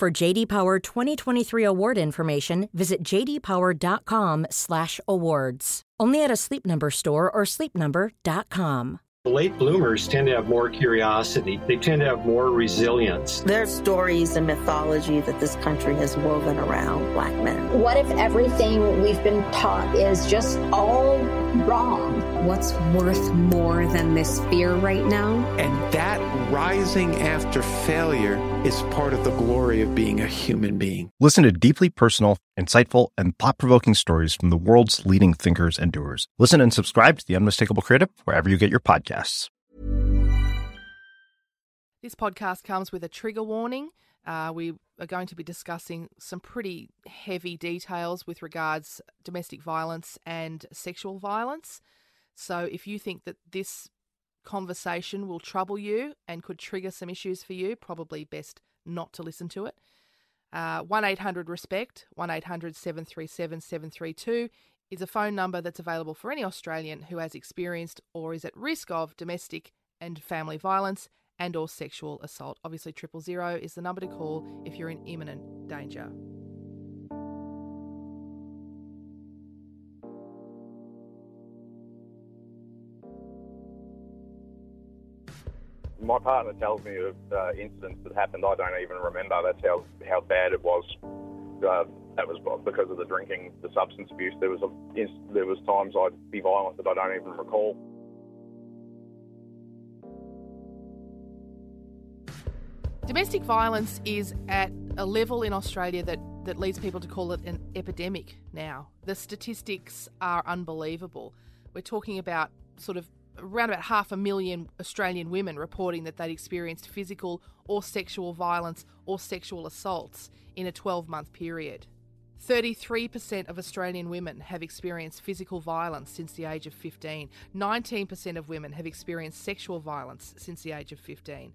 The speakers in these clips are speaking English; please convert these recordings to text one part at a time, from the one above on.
For JD Power 2023 award information, visit jdpower.com/awards. Only at a Sleep Number store or sleepnumber.com. Late bloomers tend to have more curiosity. They tend to have more resilience. There's stories and mythology that this country has woven around black men. What if everything we've been taught is just all wrong? What's worth more than this fear right now? And that rising after failure is part of the glory of being a human being. Listen to deeply personal, insightful, and thought provoking stories from the world's leading thinkers and doers. Listen and subscribe to The Unmistakable Creative wherever you get your podcasts. This podcast comes with a trigger warning. Uh, we are going to be discussing some pretty heavy details with regards domestic violence and sexual violence. So if you think that this conversation will trouble you and could trigger some issues for you, probably best not to listen to it. Uh, 1 800 RESPECT, 1 800 737 732 is a phone number that's available for any Australian who has experienced or is at risk of domestic and family violence and or sexual assault. Obviously, triple zero is the number to call if you're in imminent danger. My partner tells me of uh, incidents that happened I don't even remember. That's how how bad it was. Uh, that was because of the drinking, the substance abuse. There was a, there was times I'd be violent that I don't even recall. Domestic violence is at a level in Australia that, that leads people to call it an epidemic now. The statistics are unbelievable. We're talking about sort of around about half a million Australian women reporting that they'd experienced physical or sexual violence or sexual assaults in a 12 month period. 33% of Australian women have experienced physical violence since the age of 15. 19% of women have experienced sexual violence since the age of 15.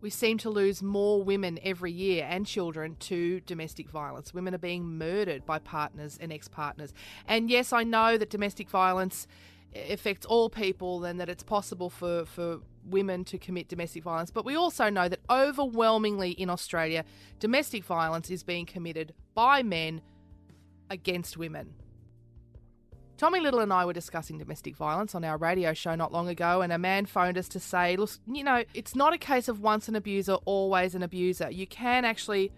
We seem to lose more women every year and children to domestic violence. Women are being murdered by partners and ex partners. And yes, I know that domestic violence affects all people and that it's possible for, for women to commit domestic violence. But we also know that overwhelmingly in Australia, domestic violence is being committed by men against women. Tommy Little and I were discussing domestic violence on our radio show not long ago, and a man phoned us to say, Look, you know, it's not a case of once an abuser, always an abuser. You can actually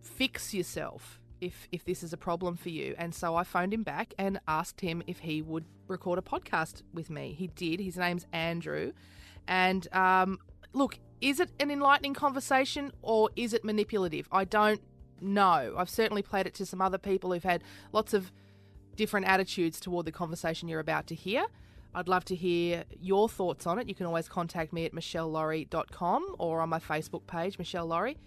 fix yourself if if this is a problem for you. And so I phoned him back and asked him if he would record a podcast with me. He did. His name's Andrew. And um, look, is it an enlightening conversation or is it manipulative? I don't know. I've certainly played it to some other people who've had lots of different attitudes toward the conversation you're about to hear. I'd love to hear your thoughts on it. You can always contact me at meshellaurie.com or on my Facebook page, Meshel Laurie.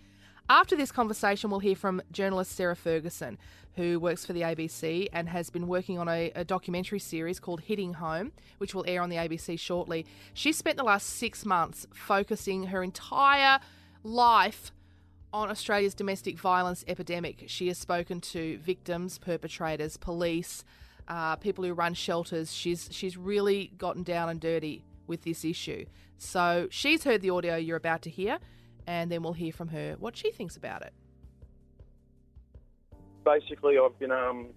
After this conversation, we'll hear from journalist Sarah Ferguson, who works for the ABC and has been working on a, a, documentary series called Hitting Home, which will air on the ABC shortly. She spent the last six months focusing her entire life on Australia's domestic violence epidemic. She has spoken to victims, perpetrators, police, uh, people who run shelters. She's she's really gotten down and dirty with this issue. So she's heard the audio you're about to hear and then we'll hear from her what she thinks about it. Basically, I've been um,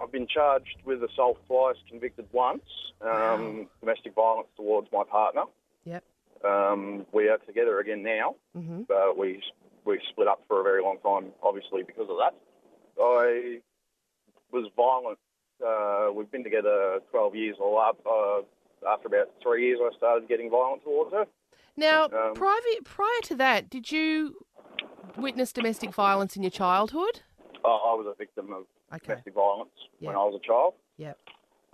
I've been charged with assault twice, convicted once, um, wow. domestic violence towards my partner. Yep. Um, we are together again now. Mm-hmm. Uh, we we split up for a very long time, obviously because of that. I was violent. Uh, we've been together 12 years or up. Uh, after about three years, I started getting violent towards her. Now, um, prior, prior to that, did you witness domestic violence in your childhood? I was a victim of okay. domestic violence yep. when I was a child. Yep.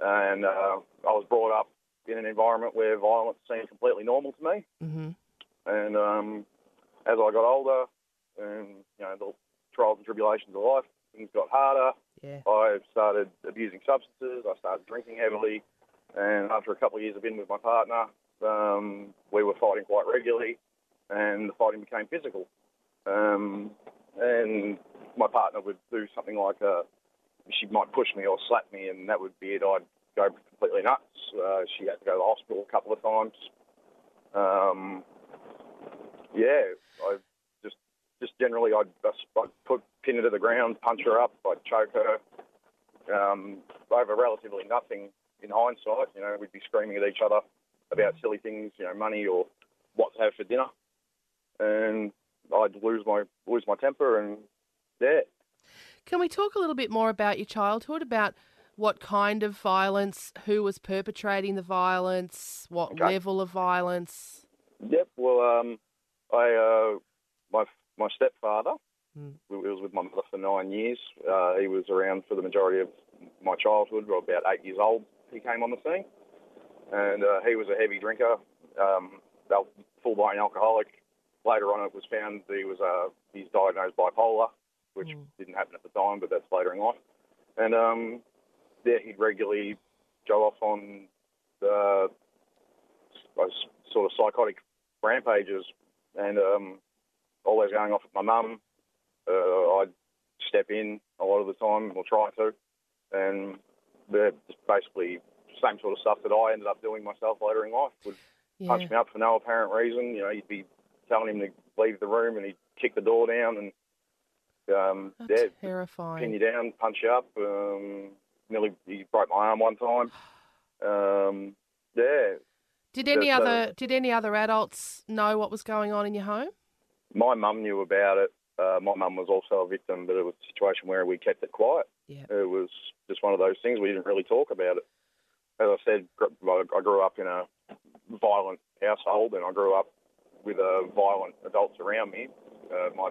And uh, I was brought up in an environment where violence seemed completely normal to me. Mm-hmm. And um, as I got older, and you know the trials and tribulations of life. Things got harder. Yeah. I started abusing substances. I started drinking heavily, and after a couple of years of being with my partner, um, we were fighting quite regularly, and the fighting became physical. Um, and my partner would do something like a, she might push me or slap me, and that would be it. I'd go completely nuts. Uh, she had to go to the hospital a couple of times. Um, yeah, I just just generally I'd, I'd put pin her to the ground, punch her up, I'd choke her um, over relatively nothing. In hindsight, you know, we'd be screaming at each other about silly things, you know, money or what to have for dinner, and I'd lose my lose my temper, and yeah. Can we talk a little bit more about your childhood, about what kind of violence, who was perpetrating the violence, what Okay. level of violence? Yep. Well, um, I uh, my my stepfather. Mm. He was with my mother for nine years. Uh, he was around for the majority of my childhood. Or about eight years old, he came on the scene, and uh, he was a heavy drinker, um, full-blown alcoholic. Later on, it was found that he was uh, he's diagnosed bipolar, which Mm. didn't happen at the time, but that's later in life. And um, yeah, he'd regularly go off on uh, those sort of psychotic rampages, and um, always going off at my mum. Uh, I'd step in a lot of the time, or try to, and they're just basically same sort of stuff that I ended up doing myself later in life. Would Yeah. punch me up for no apparent reason. You know, you'd be telling him to leave the room, and he'd kick the door down, and um, yeah, pin you down, punch you up. Um, nearly he broke my arm one time. Um, yeah, Did any Just, uh, other did any other adults know what was going on in your home? my mum knew about it. Uh, my mum was also a victim, but it was a situation where we kept it quiet. Yeah. It was just one of those things we didn't really talk about it. As I said, I grew up in a violent household, and I grew up with uh, violent adults around me. Uh, my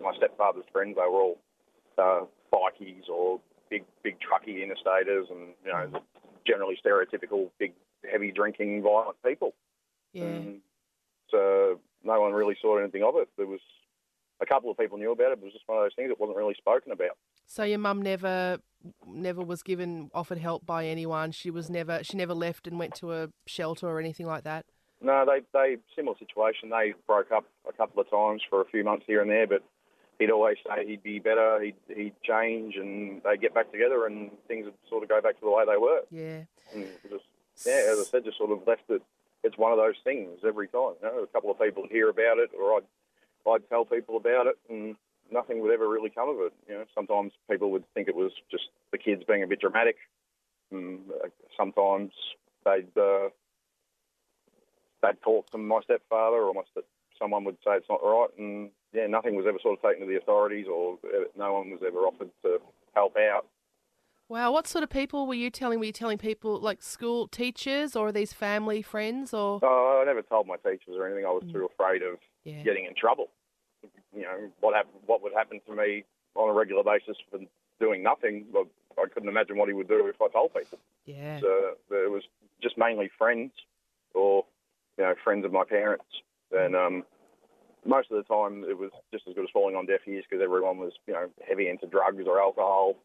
my stepfather's friends, they were all uh, bikies or big big trucky interstaters, and you know, generally stereotypical big heavy drinking violent people. Yeah. And so no one really saw anything of it. There was a couple of people knew about it, but it was just one of those things that wasn't really spoken about. So your mum never never was given offered help by anyone. She was never she never left and went to a shelter or anything like that. No, they they similar situation. They broke up a couple of times for a few months here and there, but he'd always say he'd be better, he'd he'd change, and they'd get back together, and things would sort of go back to the way they were. Yeah. And just yeah, as I said, just sort of left it. It's one of those things every time. You know, a couple of people would hear about it, or I'd I'd tell people about it, and nothing would ever really come of it. You know, sometimes people would think it was just the kids being a bit dramatic. And uh, sometimes they'd uh, they'd talk to my stepfather, or my step, someone would say it's not right, and yeah, nothing was ever sort of taken to the authorities, or uh, no one was ever offered to help out. Wow, what sort of people were you telling? Were you telling people like school teachers or these family friends or Oh, I never told my teachers or anything. I was too afraid of yeah. getting in trouble. You know what happened? What would happen to me on a regular basis for doing nothing? Well, I couldn't imagine what he would do if I told people. Yeah. So it was just mainly friends or you know friends of my parents, and um, most of the time it was just as good as falling on deaf ears because everyone was you know heavy into drugs or alcohol.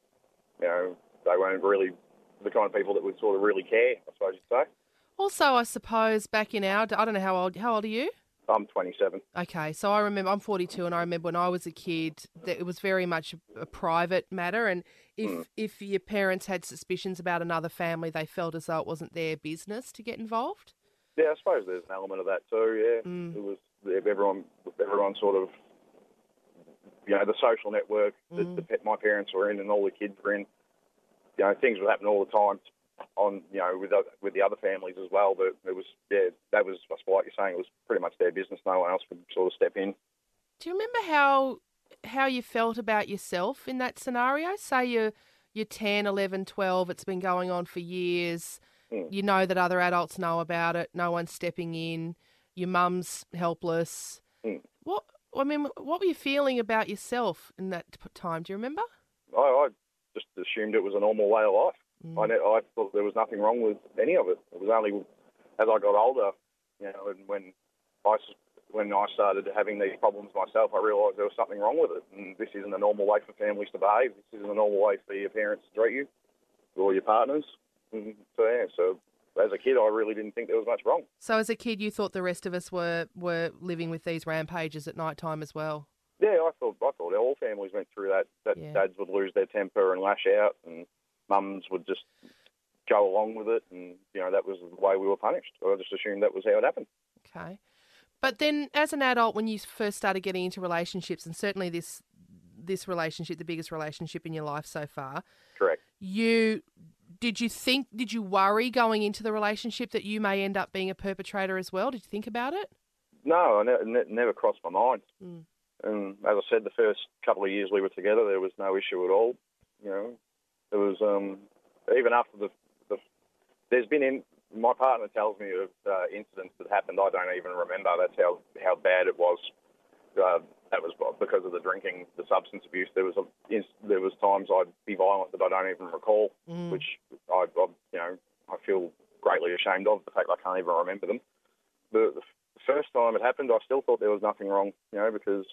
You know they weren't really the kind of people that would sort of really care. I suppose you'd say. Also, I suppose back in our I don't know how old how old are you? I'm 27. Okay, so I remember I'm 42, and I remember when I was a kid that it was very much a, private matter, and if Mm. if your parents had suspicions about another family, they felt as though it wasn't their business to get involved. Yeah, I suppose there's an element of that too. Yeah, Mm. it was everyone, everyone sort of, you know, the social network that Mm. the, my parents were in and all the kids were in. You know, things would happen all the time on, you know, with oth- with the other families as well. But it was, yeah, that was, I suppose, like you're saying, it was pretty much their business. No one else could sort of step in. Do you remember how how you felt about yourself in that scenario? Say you're you're 10, 11, 12, it's been going on for years. Mm. You know that other adults know about it. No one's stepping in. Your mum's helpless. Mm. What I mean, what were you feeling about yourself in that time? Do you remember? I, I just assumed it was a normal way of life. Mm. I, I thought there was nothing wrong with any of it. It was only as I got older, you know, and when I when I started having these problems myself, I realised there was something wrong with it. And this isn't a normal way for families to behave. This isn't a normal way for your parents to treat you or your partners. And so, yeah, so as a kid, I really didn't think there was much wrong. So as a kid, you thought the rest of us were, were living with these rampages at night time as well? Yeah, I thought I thought all families went through that. That Yeah. dads would lose their temper and lash out, and mums would just go along with it, and you know that was the way we were punished. I just assumed that was how it happened. Okay. But then as an adult, when you first started getting into relationships, and certainly this this relationship, the biggest relationship in your life so far, Correct. you did you think did you worry going into the relationship that you may end up being a perpetrator as well? Did you think about it? No, I ne- ne- never crossed my mind. Mm. And as I said, the first couple of years we were together, there was no issue at all. You know, there was um, even after the, the there's been in my partner tells me of uh, incidents that happened I don't even remember. That's how how bad it was. Uh, that was because of the drinking, the substance abuse. There was a, there was times I'd be violent that I don't even recall, Mm. which I, I you know I feel greatly ashamed of the fact I can't even remember them. The, the first time it happened, I still thought there was nothing wrong, you know, because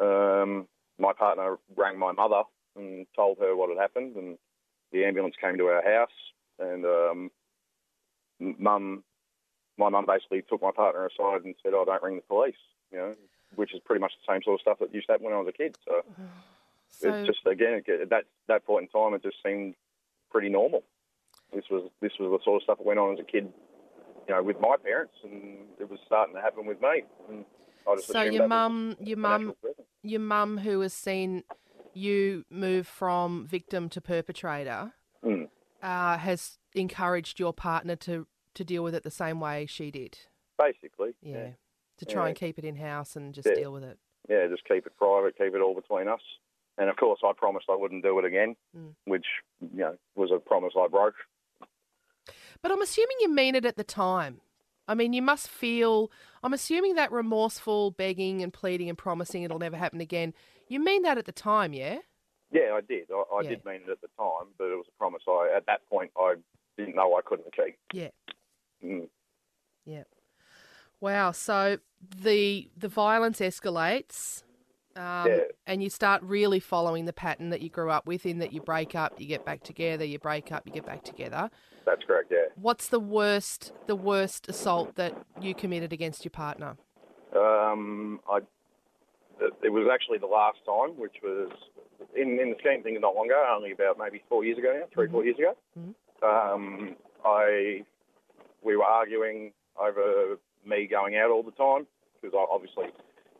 um, my partner rang my mother and told her what had happened, and the ambulance came to our house, and um, mum, my mum basically took my partner aside and said, "Oh, don't ring the police," you know, which is pretty much the same sort of stuff that used to happen when I was a kid. So, So it just again at that that point in time, it just seemed pretty normal. This was this was the sort of stuff that went on as a kid, you know, with my parents, and it was starting to happen with me. And I just so your mum your mum your mum who has seen you move from victim to perpetrator Mm. uh, has encouraged your partner to to deal with it the same way she did. basically. Yeah. Yeah. To try Yeah. and keep it in house and just Yeah. deal with it. yeah, just keep it private, keep it all between us. And of course, I promised I wouldn't do it again, Mm. which you know was a promise I broke. But I'm assuming you mean it at the time. I mean, you must feel. I'm assuming that remorseful begging and pleading and promising it'll never happen again. You mean that at the time, yeah? Yeah, I did. I, I Yeah. did mean it at the time, but it was a promise I at that point I didn't know I couldn't keep. Yeah. Mm. Yeah. Wow. So the the violence escalates, um, Yeah. and you start really following the pattern that you grew up with. In that you break up, you get back together, you break up, you get back together. That's correct. Yeah. What's the worst the worst assault that you committed against your partner? Um, I, it- was actually the last time, which was in, in the scheme of things not longer, only about maybe four years ago now, 3 four years ago. Mhm. Um, I, we were arguing over me going out all the time because I obviously,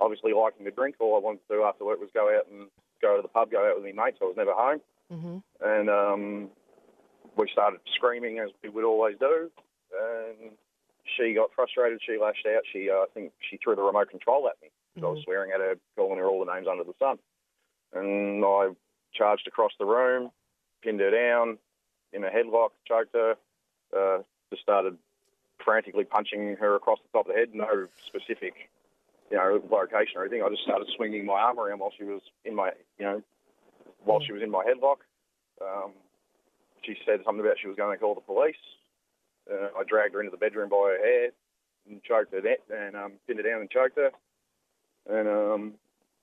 obviously liking to drink. All I wanted to do after work was go out and go to the pub, go out with my mates. I was never home Mm-hmm. and um, we started screaming as we would always do. And she got frustrated. She lashed out. She, uh, I think, she threw the remote control at me. So I was swearing at her, calling her all the names under the sun. And I charged across the room, pinned her down in a headlock, choked her, uh, just started frantically punching her across the top of the head. No specific, you know, location or anything. I just started swinging my arm around while she was in my, you know, while she was in my headlock. Um, she said something about she was going to call the police. Uh, I dragged her into the bedroom by her hair and choked her down, and um, pinned her down and choked her, and um,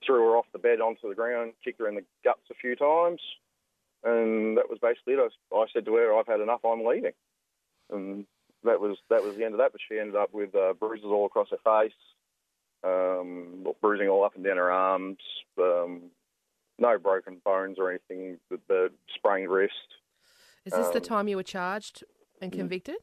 threw her off the bed onto the ground, kicked her in the guts a few times, and that was basically it. I said to her, "I've had enough. I'm leaving," and that was that was the end of that. But she ended up with uh, bruises all across her face, um, bruising all up and down her arms. Um, no broken bones or anything. The, the sprained wrist. Is this the Um, time you were charged and mm. convicted?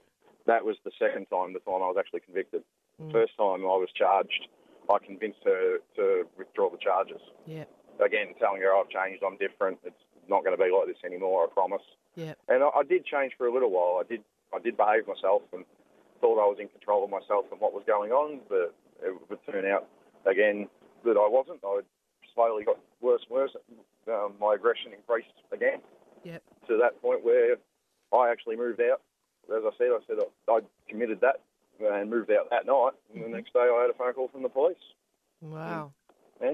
That was the second time, the time I was actually convicted. Mm. First time I was charged, I convinced her to withdraw the charges. Yeah. Again, telling her I've changed, I'm different. It's not going to be like this anymore. I promise. Yeah. And I, I did change for a little while. I did. I did behave myself and thought I was in control of myself and what was going on, but it would turn out again that I wasn't. I slowly got worse and worse. Um, my aggression increased again Yep. to that point where I actually moved out. As I said, I said I, I committed that and moved out that night. And the next day, I had a phone call from the police. Wow. Yeah,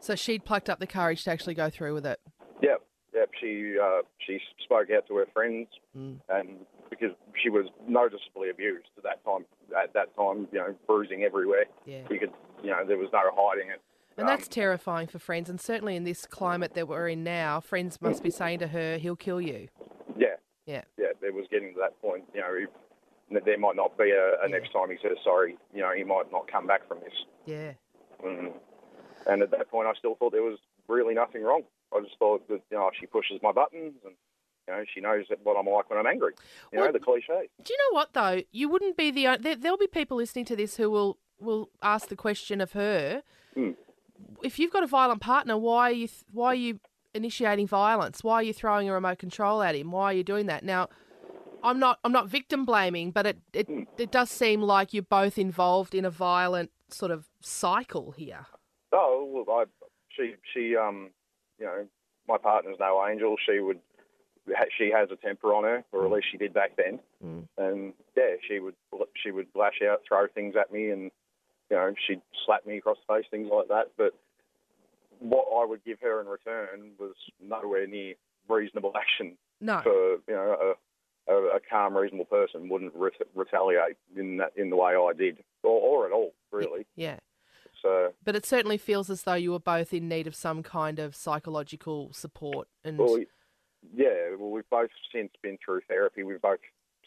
So she'd plucked up the courage to actually go through with it. yep, yep. She uh, she spoke out to her friends, Mm. and because she was noticeably abused at that time, at that time, you know, bruising everywhere. Yeah. You could, you know, there was no hiding it. And that's Um, terrifying for friends, and certainly in this climate that we're in now, friends must be saying to her, "He'll kill you." Yeah, Yeah, yeah, it was getting to that point. You know, if, there might not be a, a next time he says sorry. You know, he might not come back from this. yeah, Mm. And at that point, I still thought there was really nothing wrong. I just thought that you know she pushes my buttons and you know she knows what I'm like when I'm angry. You know the cliche. Do you know what though? You wouldn't be the there, there'll be people listening to this who will will ask the question of her. Mm. If you've got a violent partner, why are you why are you initiating violence? Why are you throwing a remote control at him? Why are you doing that? Now, I'm not I'm not victim blaming, but it it, it does seem like you're both involved in a violent sort of cycle here. Oh, well, I, she she um you know my partner's no angel. She would she has a temper on her, or at least she did back then. Mm. And yeah, she would she would lash out, throw things at me, and you know she'd slap me across the face, things like that. But what I would give her in return was nowhere near reasonable action No. for you know a, a, calm, reasonable person wouldn't re- retaliate in that in the way I did, or, or at all, really. Yeah. So But it certainly feels as though you were both in need of some kind of psychological support and Well, yeah, well, we've both since been through therapy. We've both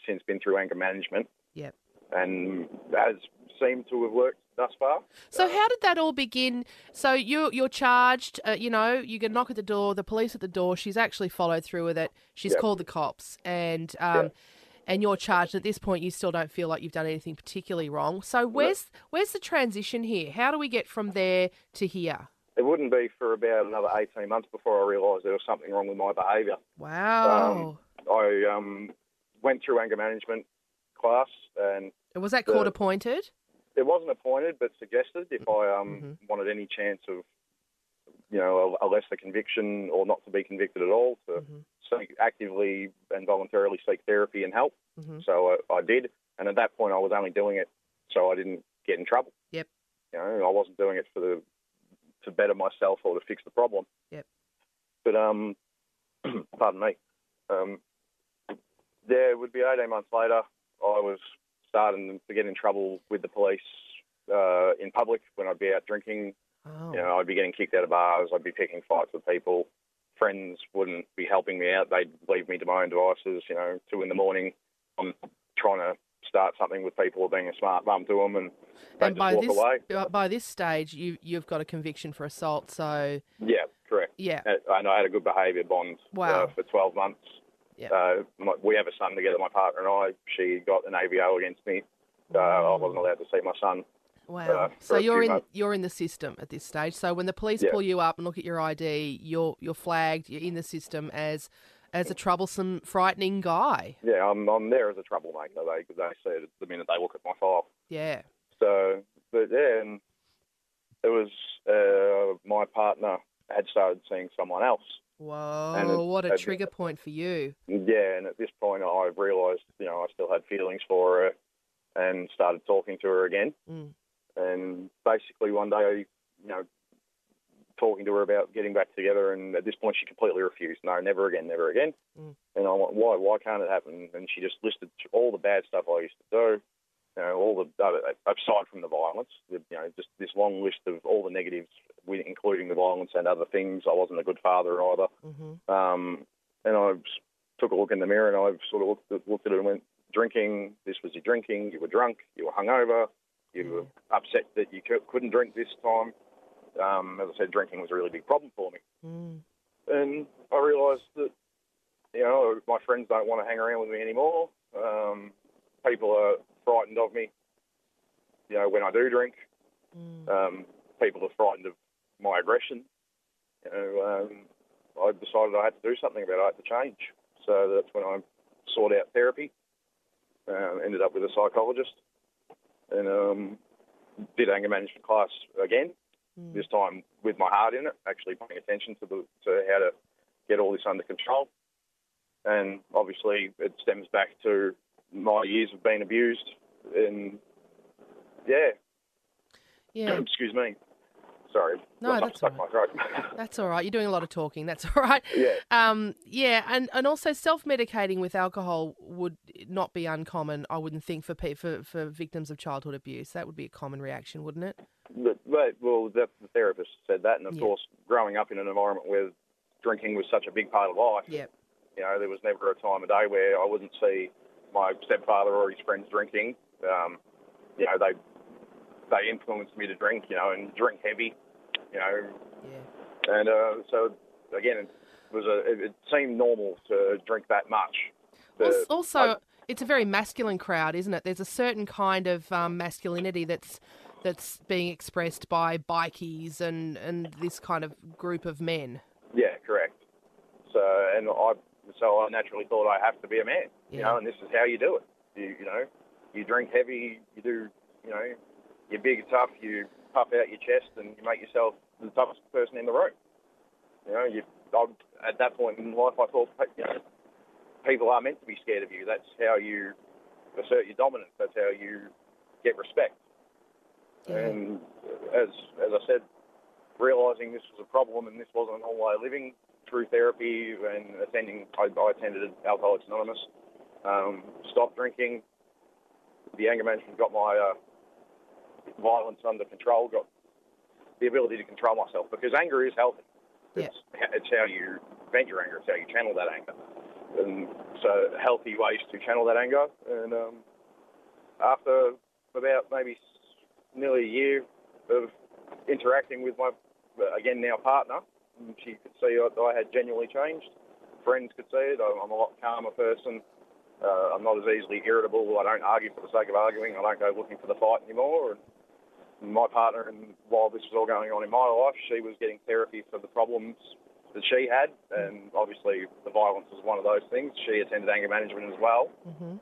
since been through anger management, Yep. and has seemed to have worked thus far. So how did that all begin? So you you're charged. Uh, you know, you get a knock at the door. The police at the door. She's actually followed through with it. She's Yep. called the cops, and um, and you're charged. At this point, you still don't feel like you've done anything particularly wrong. So where's where's the transition here? How do we get from there to here? It wouldn't be for about another 18 months before I realised there was something wrong with my behaviour. Wow. I um, went through anger management class, and was that court appointed? It wasn't appointed, but suggested if I um, Mm-hmm. wanted any chance of, you know, a, a lesser conviction or not to be convicted at all, to Mm-hmm. seek actively and voluntarily seek therapy and help. Mm-hmm. So I, I did, and at that point, I was only doing it so I didn't get in trouble. Yep. You know, I wasn't doing it for the to better myself or to fix the problem. Yep. But um, pardon me. Um, there would be 18 months later, I was starting to get in trouble with the police uh, in public when I'd be out drinking. Oh. You know, I'd be getting kicked out of bars. I'd be picking fights with people. Friends wouldn't be helping me out. They'd leave me to my own devices. You know, two in the morning, I'm trying to start something with people or being a smart mum to them, and they and just by walk this away. by- by this stage, you you've got a conviction for assault. So Yeah, correct. yeah, And and I had a good behaviour bond Wow. uh, for 12 months. Yeah. Uh, my, we have a son together, my partner and I. She got an AVO against me. Uh, I wasn't allowed to see my son. Wow. uh, so you're in months. you're in the system at this stage. So when the police Yeah. pull you up and look at your ID, you're you're flagged. You're in the system as as a troublesome, frightening guy. Yeah, I'm, I'm there as a troublemaker. They they said the minute they look at my file. Yeah. So, but yeah, and it was uh, my partner had started seeing someone else. Whoa! What a trigger point for you. Yeah, and at this point, I realised, you know, I still had feelings for her, and started talking to her again. Mm. And basically, one day, you know, talking to her about getting back together, and at this point, she completely refused. No, never again, never again. Mm. And I went, why? Why can't it happen? And she just listed all the bad stuff I used to do. You know, all the uh, aside from the violence, the, you know, just this long list of all the negatives, including the violence and other things. I wasn't a good father either. Mm-hmm. Um, and I took a look in the mirror and I sort of looked at, looked at it and went, drinking, this was your drinking, you were drunk, you were hungover, you were upset that you cou- couldn't drink this time. Um, as I said, drinking was a really big problem for me. Mm. And I realised that, you know, my friends don't want to hang around with me anymore. Um, people are frightened of me, you know, when I do drink. Mm. Um, people are frightened of my aggression. You know, um, I decided I had to do something about it. I had to change. So that's when I sought out therapy. Uh, ended up with a psychologist, and um, did anger management class again. Mm. This time with my heart in it, actually paying attention to the to how to get all this under control. And obviously, it stems back to my years of being abused, and yeah, Yeah. excuse me. Sorry, no, that's all right. that's all right. You're doing a lot of talking. That's all right. Yeah. Um, yeah, and, and also self-medicating with alcohol would not be uncommon. I wouldn't think for for for victims of childhood abuse. That would be a common reaction, wouldn't it? But, but well, the, the therapist said that, and of Yeah. course, growing up in an environment where drinking was such a big part of life, Yep. you know, there was never a time of day where I wouldn't see my stepfather or his friends drinking. Um, you know, they they influenced me to drink, you know, and drink heavy, you know, Yeah. and uh, so again, it was a it, it seemed normal to drink that much. The- Also, I- it's a very masculine crowd, isn't it? There's a certain kind of um, masculinity that's that's being expressed by bikies and, and this kind of group of men. Yeah, correct. So, and I, so I naturally thought I have to be a man, you know, and this is how you do it. You, you know, you drink heavy, you do, you know, you're big and tough, you puff out your chest, and you make yourself the toughest person in the room. You know, you, I, at that point in life, I thought, you know, people are meant to be scared of you. That's how you assert your dominance. That's how you get respect. And as as I said, realizing this was a problem and this wasn't a normal way of living through therapy and attending, I, I attended Alcoholics Anonymous, um, stopped drinking. The anger management got my uh, violence under control, got the ability to control myself because anger is healthy. Yeah. It's, it's how you vent your anger, it's how you channel that anger. And so, healthy ways to channel that anger. And um, after about maybe nearly a year of interacting with my, again, now partner, she could see that I had genuinely changed. Friends could see it. I'm I'm a lot calmer person. Uh, I'm not as easily irritable. I don't argue for the sake of arguing. I don't go looking for the fight anymore. And my partner, and while this was all going on in my life, she was getting therapy for the problems that she had, and obviously the violence was one of those things. She attended anger management as well hmm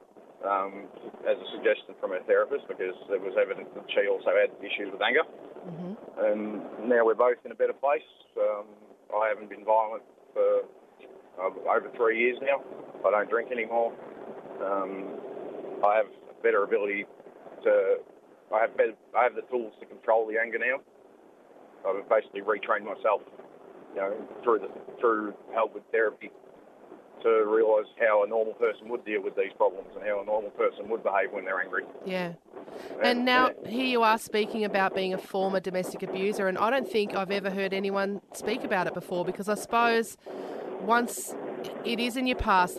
um, as a suggestion from her therapist because it was evident that she also had issues with anger. And now we're both in a better place. Um, I haven't been violent for uh, over three years now. I don't drink anymore. Um, I have a better ability to. I have better. I have the tools to control the anger now. I've basically retrained myself, you know, through the through help with therapy to realise how a normal person would deal with these problems and how a normal person would behave when they're angry. Yeah. And now here you are speaking about being a former domestic abuser, and I don't think I've ever heard anyone speak about it before because I suppose once it is in your past,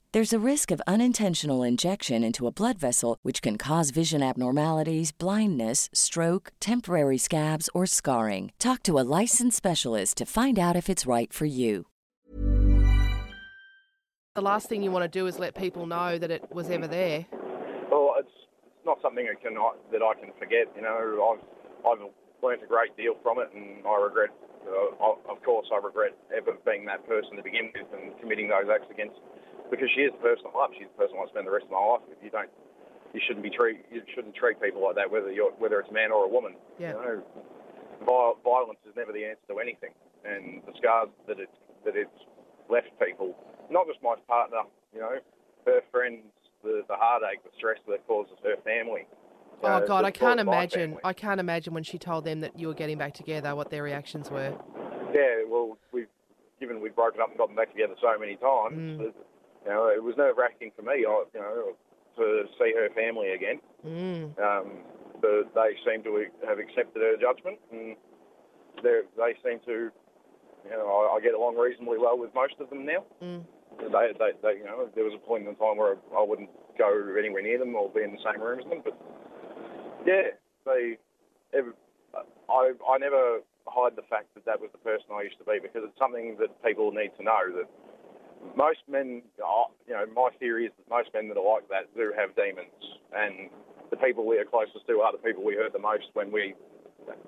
There's a risk of unintentional injection into a blood vessel, which can cause vision abnormalities, blindness, stroke, temporary scabs, or scarring. Talk to a licensed specialist to find out if it's right for you. the last thing you want to do is let people know that it was ever there. Well, it's, it's not something I can, that I can forget. You know, I've, I've learnt a great deal from it, and I regret, uh, of course, I regret ever being that person to begin with and committing those acts against, because she is the person I love. She's the person I spend the rest of my life with. You don't, you shouldn't be treat, you shouldn't treat people like that, whether you're, whether it's a man or a woman. Yeah. You know, violence is never the answer to anything, and the scars that it that it's left people, not just my partner, you know, her friends, the, the heartache, the stress that it causes her family. Oh know, God, I can't imagine. I can't imagine when she told them that you were getting back together, what their reactions were. Yeah, well, we've given we've broken up and gotten back together so many times. Mm. You know, it was nerve wracking for me. I, you know, to see her family again. Mm. Um, but they seem to have accepted her judgment, and they they seem to. You know, I, I get along reasonably well with most of them now. Mm. They, they, they, you know, there was a point in time where I wouldn't go anywhere near them or be in the same room as them. But yeah, they. ev I I never hide the fact that that was the person I used to be because it's something that people need to know that most men, are- you know, my theory is that most men that are like that do have demons, and the people we are closest to are the people we hurt the most when we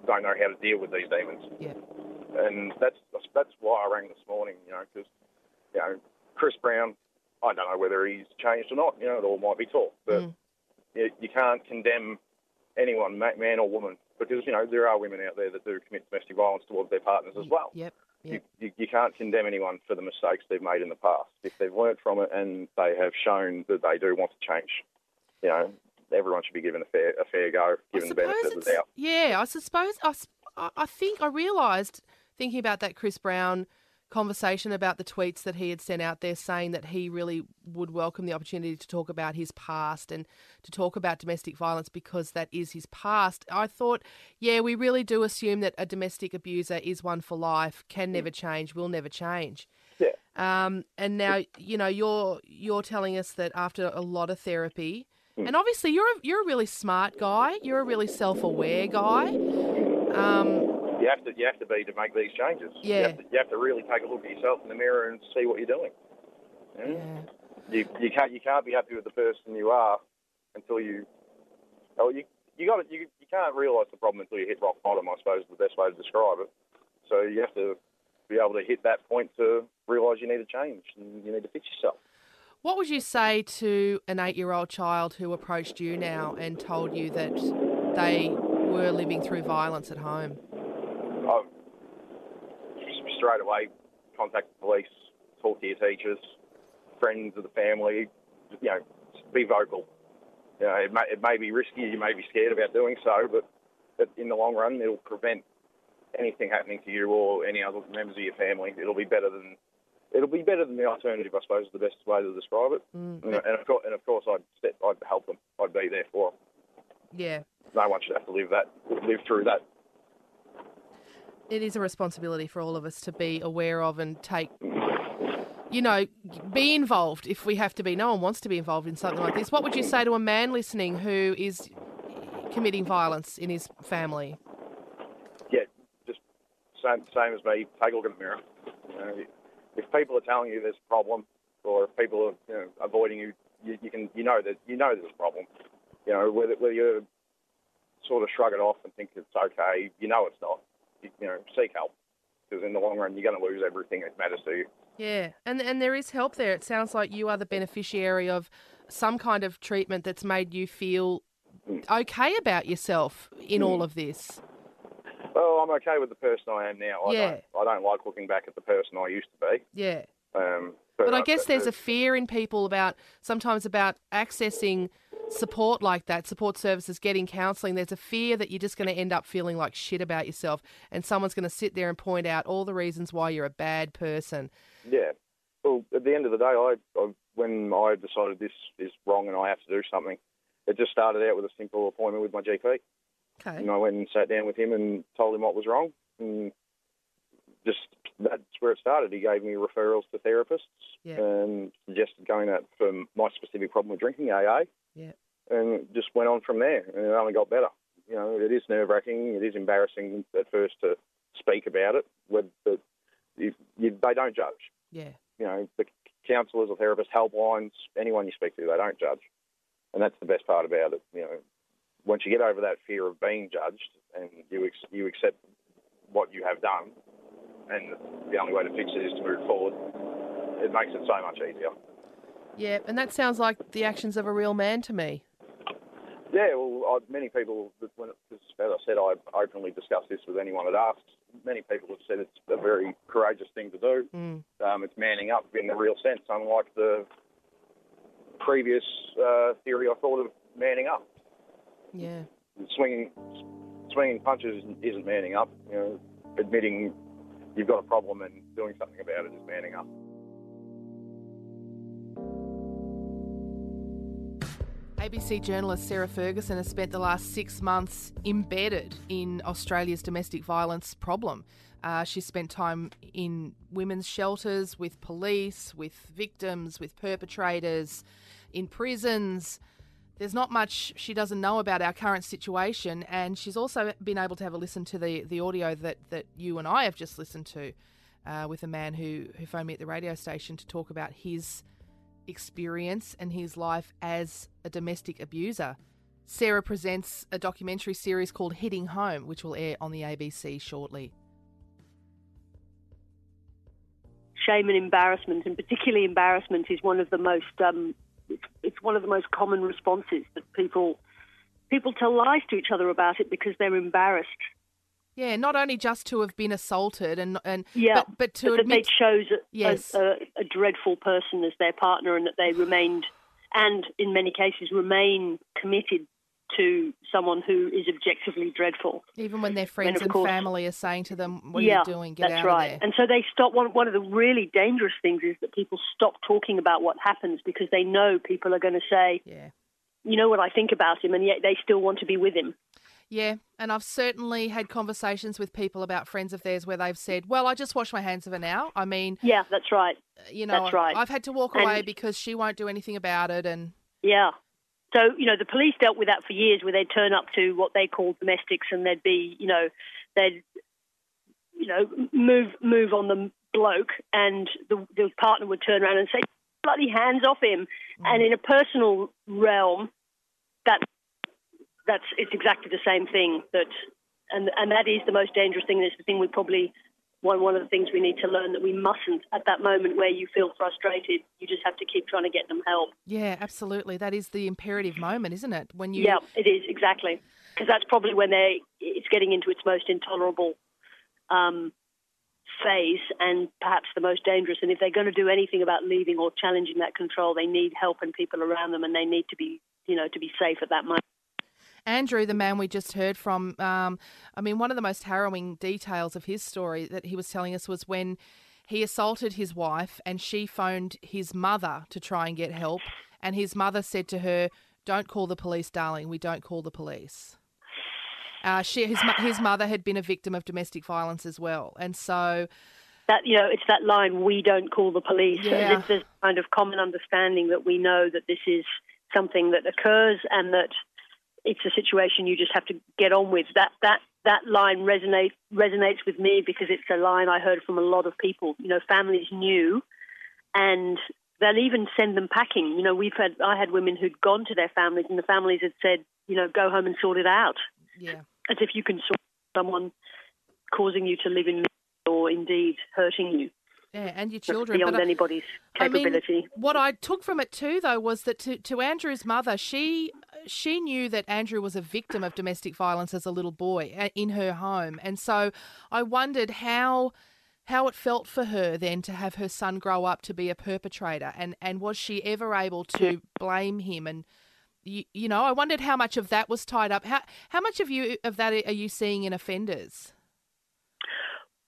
don't know how to deal with these demons. Yeah. And that's that's why I rang this morning, you know, because you know Chris Brown, I don't know whether he's changed or not. You know, it all might be talk, but Mm. you, you can't condemn anyone, man or woman, because you know there are women out there that do commit domestic violence towards their partners as well. Yep. You, you, you can't condemn anyone for the mistakes they've made in the past. If they've learnt from it and they have shown that they do want to change, you know, everyone should be given a fair a fair go, given the benefit of the doubt. Yeah, I suppose I, I think I realised thinking about that Chris Brown conversation about the tweets that he had sent out there saying that he really would welcome the opportunity to talk about his past and to talk about domestic violence because that is his past. I thought, yeah, we really do assume that a domestic abuser is one for life, can never change, will never change. Yeah. Um, and now you know you're you're telling us that after a lot of therapy, Hmm. and obviously you're a, you're a really smart guy, you're a really self-aware guy. Um, You have to you have to be to make these changes. You Yeah. have to, you have to really take a look at yourself in the mirror and see what you're doing. You, know? you you can't you can't be happy with the person you are until you. Oh, you you got you you can't realise the problem until you hit rock bottom. I suppose is the best way to describe it. So you have to be able to hit that point to realise you need to change and you need to fix yourself. What would you say to an eight-year-old child who approached you now and told you that they were living through violence at home? Straight away contact the police, talk to your teachers, friends of the family. You know, be vocal. You know, it may, it may be risky. You may be scared about doing so, but, but in the long run, it'll prevent anything happening to you or any other members of your family. It'll be better than it'll be better than the alternative. I suppose is the best way to describe it. Mm. And, and of course, and of course, I'd step, I'd help them. I'd be there for them. Yeah, No one should have to live that, live through that. It is a responsibility for all of us to be aware of and take, you know, be involved if we have to be. No one wants to be involved in something like this. What would you say to a man listening who is committing violence in his family? yeah, just same same as me. Take a look in the mirror. You know, if people are telling you there's a problem, or if people are you know, avoiding you, you, you can you know that you know there's a problem. You know whether whether you sort of shrug it off and think it's okay, you know it's not. You, know, seek help because in the long run you're going to lose everything that matters to you. Yeah, and and there is help there. It sounds like you are the beneficiary of some kind of treatment that's made you feel okay about yourself in all of this. Well, I'm okay with the person I am now. I Yeah. don't I don't like looking back at the person I used to be. Yeah. Um, But I uh, guess there's a fear in people about sometimes about accessing support like that, support services, getting counselling. There's a fear that you're just going to end up feeling like shit about yourself, and someone's going to sit there and point out all the reasons why you're a bad person. Yeah. Well, at the end of the day, I, I when I decided this is wrong and I have to do something, it just started out with a simple appointment with my GP. Okay. And I went and sat down with him and told him what was wrong, and just that's where it started. He gave me referrals to therapists Yeah. and suggested going out for my specific problem with drinking, AA, Yeah. And it just went on from there. And it only got better. You know, it is nerve wracking. It is embarrassing at first to speak about it, but but you, you, they don't judge Yeah. you know, the counsellors or therapists, helplines, anyone you speak to, they don't judge. And that's the best part about it. You know, once you get over that fear of being judged and you ex- you accept what you have done, and the only way to fix it is to move forward, it makes it so much easier. Yeah, and that sounds like the actions of a real man to me. Yeah, well, I, many people, when it, as I said, I openly discuss this with anyone that asks. Many people have said it's a very courageous thing to do. Mm. Um, it's manning up in the real sense, unlike the previous uh, theory I thought of manning up. Yeah. Swinging, swinging punches isn't manning up. You know, admitting you've got a problem and doing something about it is manning up. ABC journalist Sarah Ferguson has spent the last six months embedded in Australia's domestic violence problem. Uh, she's spent time in women's shelters, with police, with victims, with perpetrators, in prisons. There's not much she doesn't know about our current situation, and she's also been able to have a listen to the, the audio that, that you and I have just listened to uh, with a man who, who phoned me at the radio station to talk about his experience and his life as a domestic abuser. Sarah presents a documentary series called Hitting Home, which will air on the ABC shortly. Shame and embarrassment, and particularly embarrassment, is one of the most um, it's one of the most common responses that people people tell lies to each other about it because they're embarrassed. Yeah, not only just to have been assaulted and and yeah, but, but to but admit that they chose a, yes. a, a dreadful person as their partner and that they remained and in many cases remain committed to someone who is objectively dreadful. even when their friends and course- family are saying to them, "What yeah, are you doing? Get that's out right. of there." And so they stop. One, one of the really dangerous things is that people stop talking about what happens because they know people are going to say, yeah. you know what I think about him, and yet they still want to be with him. Yeah, and I've certainly had conversations with people about friends of theirs where they've said, "Well, I just wash my hands of her now." I mean, Yeah, that's right. Uh, you know, That's right. I've had to walk And- away because she won't do anything about it, and Yeah. So, you know, the police dealt with that for years where they'd turn up to what they called domestics and they'd be, you know, they'd, you know, move move on the bloke and the, the partner would turn around and say, bloody hands off him. And mm. in a personal realm, that that's it's exactly the same thing that and and that is the most dangerous thing. It's the thing we probably one one of the things we need to learn that we mustn't at that moment where you feel frustrated, you just have to keep trying to get them help. yeah, absolutely, that is the imperative moment, isn't it? When you Yeah, it is exactly because that's probably when they it's getting into its most intolerable um, phase and perhaps the most dangerous. And if they're going to do anything about leaving or challenging that control, they need help and people around them, and they need to be you know to be safe at that moment. Andrew, the man we just heard from, um, I mean, one of the most harrowing details of his story that he was telling us was when he assaulted his wife and she phoned his mother to try and get help. And his mother said to her, Don't call the police, darling. We don't call the police. Uh, she, his, his mother had been a victim of domestic violence as well. And so, That you know, it's that line: "We don't call the police." Yeah. If there's kind of common understanding that we know that this is something that occurs and that it's a situation you just have to get on with. That that that line resonate resonates with me because it's a line I heard from a lot of people. You know, families knew, and they'll even send them packing. You know, we've had I had women who'd gone to their families, and the families had said, you know, go home and sort it out, yeah. as if you can sort someone causing you to live in or indeed hurting you. Yeah, and your children. beyond anybody's I mean, capability. what I took from it too, though, was that to, to Andrew's mother, she she knew that Andrew was a victim of domestic violence as a little boy uh, in her home, and so I wondered how how it felt for her then to have her son grow up to be a perpetrator, and and was she ever able to blame him and. You, you know, I wondered how much of that was tied up. How how much of you of that are you seeing in offenders?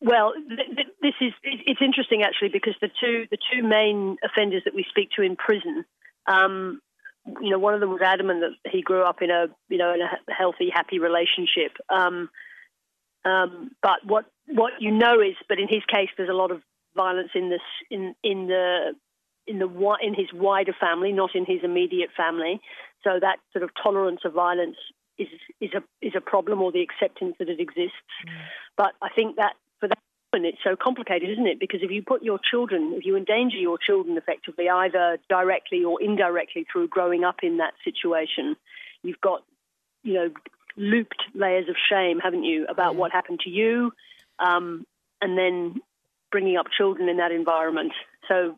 Well, th- th- this is it's interesting actually because the two the two main offenders that we speak to in prison, um, you know, one of them was adamant that he grew up in a you know in a healthy, happy relationship. Um, um, but what what you know is, but in his case, there's a lot of violence in this in in the in the in his wider family, not in his immediate family. So that sort of tolerance of violence is is a is a problem, or the acceptance that it exists. But I think that woman, it's so complicated, isn't it? Because if you put your children, if you endanger your children effectively, either directly or indirectly through growing up in that situation, you've got, you know, looped layers of shame, haven't you, about what happened to you, um, and then bringing up children in that environment. So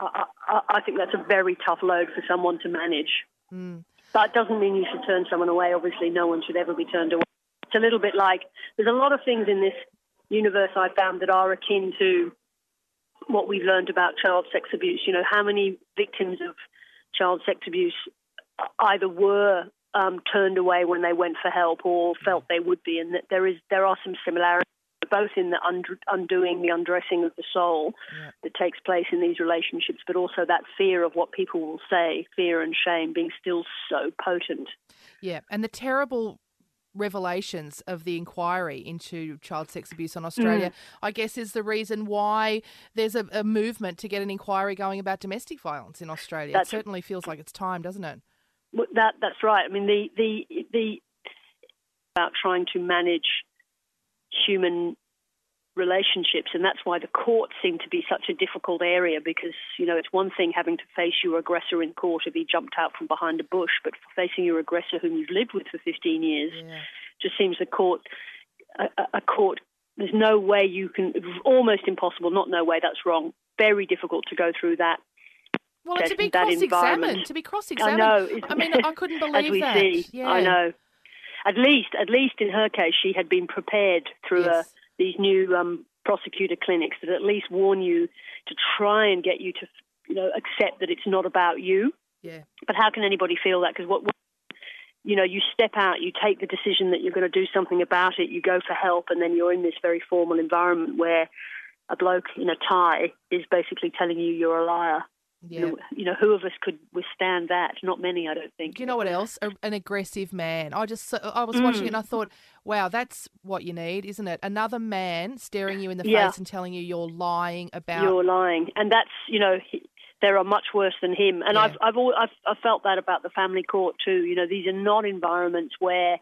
I, I, I think that's a very tough load for someone to manage. Mm. That doesn't mean you should turn someone away. Obviously, no one should ever be turned away. It's a little bit like there's a lot of things in this universe I found that are akin to what we've learned about child sex abuse. You know, how many victims of child sex abuse either were um, turned away when they went for help or felt they would be, and that there is there are some similarities both in the undoing, the undressing of the soul yeah. that takes place in these relationships, but also that fear of what people will say, fear and shame being still so potent. Yeah, and the terrible revelations of the inquiry into child sex abuse on Australia, mm. I guess, is the reason why there's a, a, movement to get an inquiry going about domestic violence in Australia. That's, it certainly feels like it's time, doesn't it? That that's right. I mean, the the the about trying to manage human relationships, and that's why the courts seem to be such a difficult area because you know it's one thing having to face your aggressor in court if he jumped out from behind a bush, but facing your aggressor whom you've lived with for 15 years yeah. just seems a court a, a court. There's no way you can. Almost impossible. Not no way. That's wrong. Very difficult to go through that well, to be cross-examined, to be cross-examined. I know. I mean, I couldn't believe As we that. See, yeah. I know. At least, at least in her case, she had been prepared through yes. a these new um, prosecutor clinics that at least warn you to try and get you to, you know, accept that it's not about you. Yeah. But how can anybody feel that? Because what, what, you know, you step out, you take the decision that you're going to do something about it, you go for help, and then you're in this very formal environment where a bloke in a tie is basically telling you you're a liar. Yeah. You know, you know, who of us could withstand that? Not many, I don't think. You know what else? A, an aggressive man. I just, I was watching mm. it and I thought, wow, that's what you need, isn't it? Another man staring you in the yeah. face and telling you you're lying about. You're lying, and that's, you know, he, there are much worse than him. And yeah. I've, I've, I've, I've felt that about the family court too. You know, these are not environments where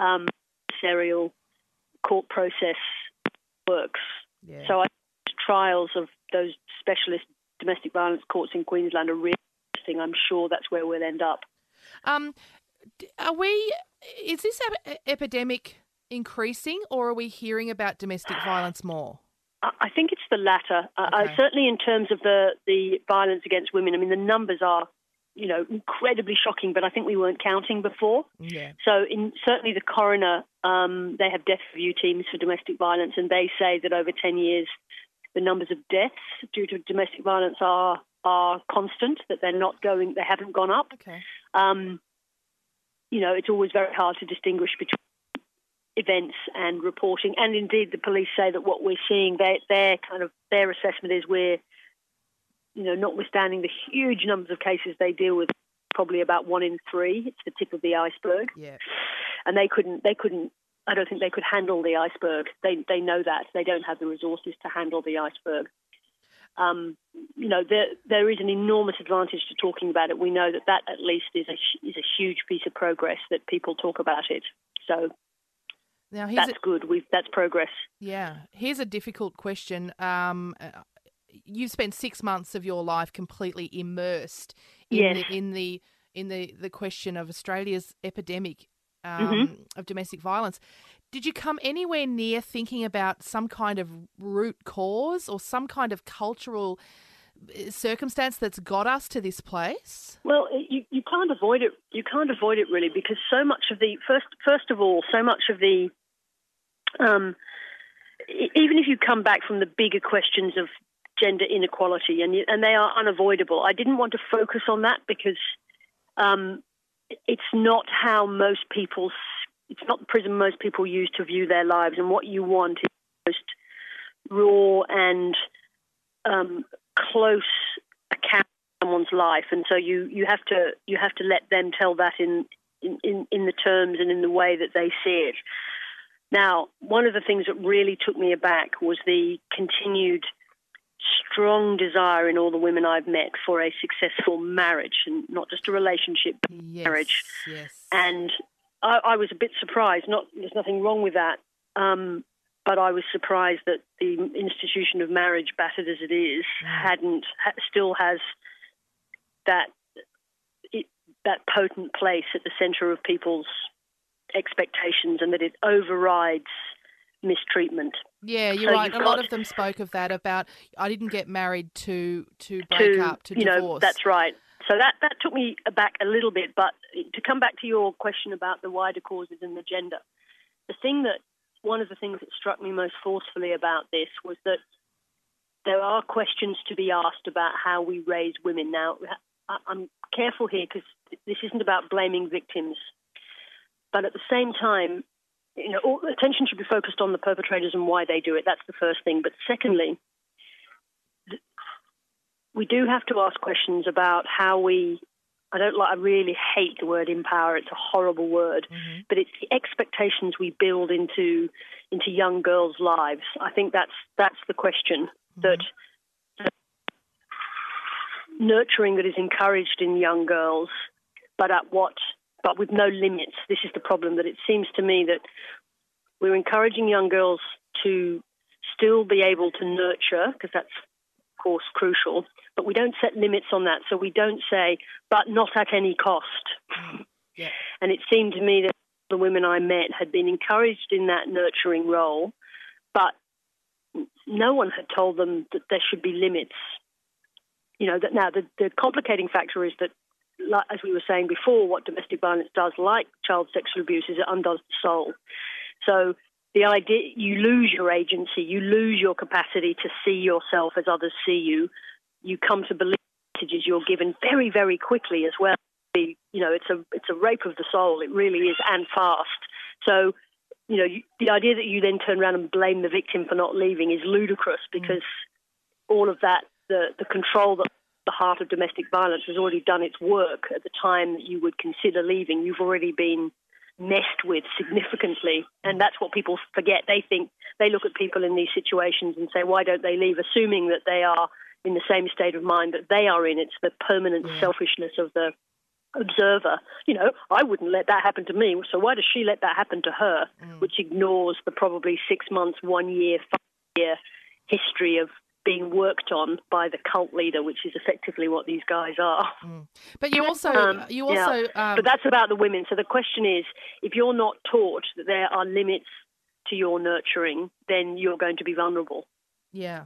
um, serial court process works. Yeah. So I trials of those specialist domestic violence courts in Queensland are really interesting. I'm sure that's where we'll end up. Um, are we? Is this ep- epidemic increasing, or are we hearing about domestic violence more? I think it's the latter. Okay. Uh, certainly, in terms of the the violence against women, I mean the numbers are, you know, incredibly shocking. But I think we weren't counting before. Yeah. So, in certainly the coroner, um, they have death review teams for domestic violence, and they say that over ten years, the numbers of deaths due to domestic violence are are constant, that they're not going, they haven't gone up. Okay. Um, you know, it's always very hard to distinguish between events and reporting. And indeed, the police say that what we're seeing, they, their kind of their assessment is we're, you know, notwithstanding the huge numbers of cases they deal with, probably about one in three. It's the tip of the iceberg. Yeah. And they couldn't they couldn't I don't think they could handle the iceberg. They they know that they don't have the resources to handle the iceberg. Um, you know, there there is an enormous advantage to talking about it. We know that that at least is a is a huge piece of progress that people talk about it. So now that's a, good. We that's progress. Yeah. Here's a difficult question. Um, uh, you've spent six months of your life completely immersed in yes. the in the in the, the question of Australia's epidemic um, mm-hmm. of domestic violence. Did you come anywhere near thinking about some kind of root cause or some kind of cultural uh, circumstance that's got us to this place? Well, you, you can't avoid it. You can't avoid it really because so much of the first first of all, so much of the um, even if you come back from the bigger questions of gender inequality and you, and they are unavoidable. I didn't want to focus on that because um, it's not how most people, it's not the prism most people use to view their lives. And what you want is most raw and um, close account of someone's life. And so you, you have to you have to let them tell that in, in, in the terms and in the way that they see it. Now, one of the things that really took me aback was the continued strong desire in all the women I've met for a successful marriage and not just a relationship, but yes, marriage. Yes. And I, I, was a bit surprised. Not there's nothing wrong with that, um, but I was surprised that the institution of marriage, battered as it is, mm. hadn't ha, still has that it, that potent place at the centre of people's expectations, and that it overrides mistreatment. Yeah, you're so right. A lot of them spoke of that about I didn't get married to to break to, up to you divorce. Know, that's right. So that that took me back a little bit. But to come back to your question about the wider causes and the gender, the thing that one of the things that struck me most forcefully about this was that there are questions to be asked about how we raise women. Now, I'm careful here because this isn't about blaming victims, but at the same time, you know, all, attention should be focused on the perpetrators and why they do it. That's the first thing. But secondly, we do have to ask questions about how we. I don't like. I really hate the word empower. It's a horrible word, mm-hmm. but it's the expectations we build into into young girls' lives. I think that's that's the question mm-hmm. that, that nurturing that is encouraged in young girls, but at what but with no limits. This is the problem that it seems to me that we're encouraging young girls to still be able to nurture, because that's, of course, crucial, but we don't set limits on that. So we don't say, but not at any cost. Yeah. And it seemed to me that the women I met had been encouraged in that nurturing role, but no one had told them that there should be limits. You know, that now the, the complicating factor is that as we were saying before, what domestic violence does, like child sexual abuse, is it undoes the soul. So the idea you lose your agency, you lose your capacity to see yourself as others see you. You come to believe messages you're given very, very quickly as well. You know, it's a it's a rape of the soul. It really is, and fast. So, you know, you, the idea that you then turn around and blame the victim for not leaving is ludicrous because mm. all of that, the the control that the heart of domestic violence has already done its work at the time that you would consider leaving. You've already been messed with significantly. And that's what people forget. They think they look at people in these situations and say, why don't they leave, assuming that they are in the same state of mind that they are in. It's the permanent yeah. selfishness of the observer. You know, I wouldn't let that happen to me, so why does she let that happen to her? Mm. Which ignores the probably six months, one year, five year history of being worked on by the cult leader, which is effectively what these guys are. Mm. But you also, um, you also, yeah. um... but that's about the women. So the question is, if you're not taught that there are limits to your nurturing, then you're going to be vulnerable. Yeah.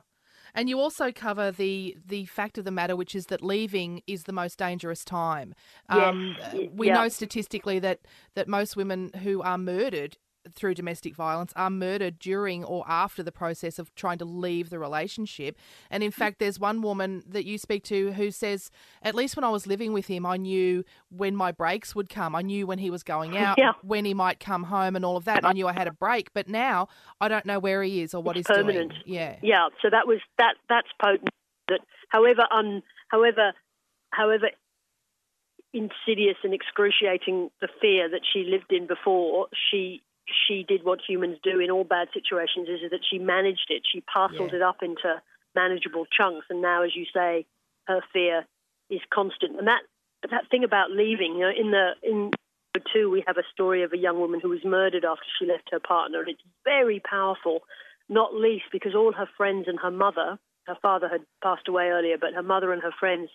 And you also cover the the fact of the matter, which is that leaving is the most dangerous time. Yes. Um, we know statistically that that most women who are murdered through domestic violence are murdered during or after the process of trying to leave the relationship. And in fact, there's one woman that you speak to who says, at least when I was living with him, I knew when my breaks would come. I knew when he was going out, yeah. when he might come home, and all of that. I knew I had a break. But now I don't know where he is or what it's he's permanent. doing. Yeah, yeah. So that was that. That's potent. That however un, however however insidious and excruciating the fear that she lived in before, she she did what humans do in all bad situations is that she managed it. She parceled yeah. it up into manageable chunks. And now, as you say, her fear is constant. And that that thing about leaving, you know, in the in two we have a story of a young woman who was murdered after she left her partner, and it's very powerful. Not least because all her friends and her mother, her father had passed away earlier, but her mother and her friends,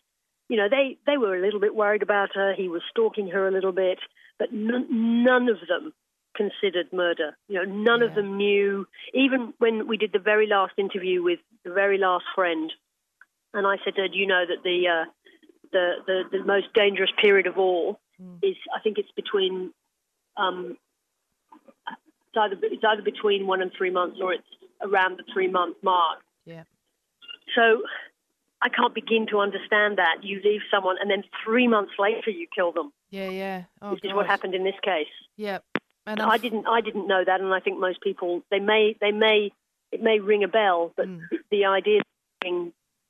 you know, they they were a little bit worried about her. He was stalking her a little bit, but n- none of them considered murder. You know, none yeah. of them knew. Even when we did the very last interview with the very last friend, and I said, "Do you know that the uh, the, the the most dangerous period of all mm. is? I think it's between um, it's either it's either between one and three months, or it's around the three month mark. Yeah. So." I can't begin to understand that. You leave someone and then three months later you kill them. Yeah, yeah. Oh, this is what happened in this case. Yeah. And I didn't I didn't know that, and I think most people they may they may it may ring a bell, but mm. the idea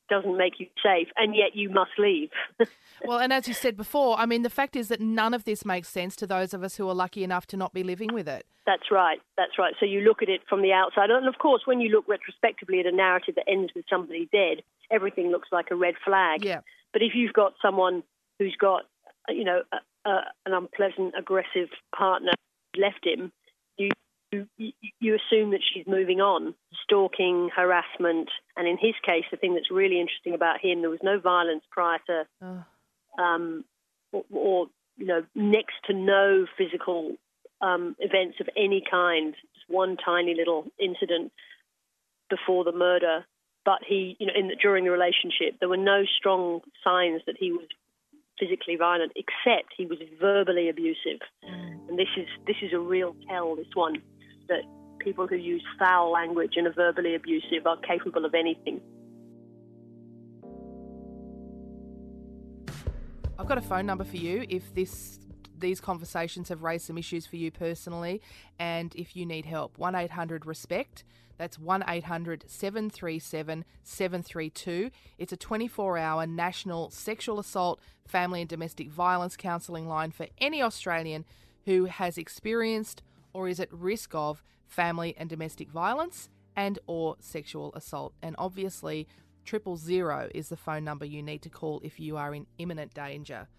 doesn't make you safe, and yet you must leave. well, and as you said before, I mean, the fact is that none of this makes sense to those of us who are lucky enough to not be living with it. That's right. That's right. So you look at it from the outside, and of course, when you look retrospectively at a narrative that ends with somebody dead, everything looks like a red flag. Yeah. But if you've got someone who's got, you know, a, a, an unpleasant, aggressive partner left him, you, you you assume that she's moving on, stalking, harassment, and in his case, the thing that's really interesting about him, there was no violence prior to, oh. um, or, or, you know, next to no physical um, events of any kind. Just one tiny little incident before the murder, but he, you know, in the, during the relationship, there were no strong signs that he was physically violent, except he was verbally abusive. Mm. And this is this is a real tell. This one that people who use foul language and are verbally abusive are capable of anything. I've got a phone number for you if this these conversations have raised some issues for you personally and if you need help. 1 800 RESPECT. That's 1 800 737 732. It's a 24 hour national sexual assault, family and domestic violence counselling line for any Australian who has experienced or is at risk of family and domestic violence and or sexual assault. And obviously, triple zero is the phone number you need to call if you are in imminent danger.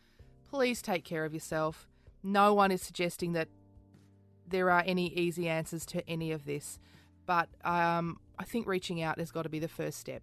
Please take care of yourself. No one is suggesting that there are any easy answers to any of this, but um, I think reaching out has got to be the first step.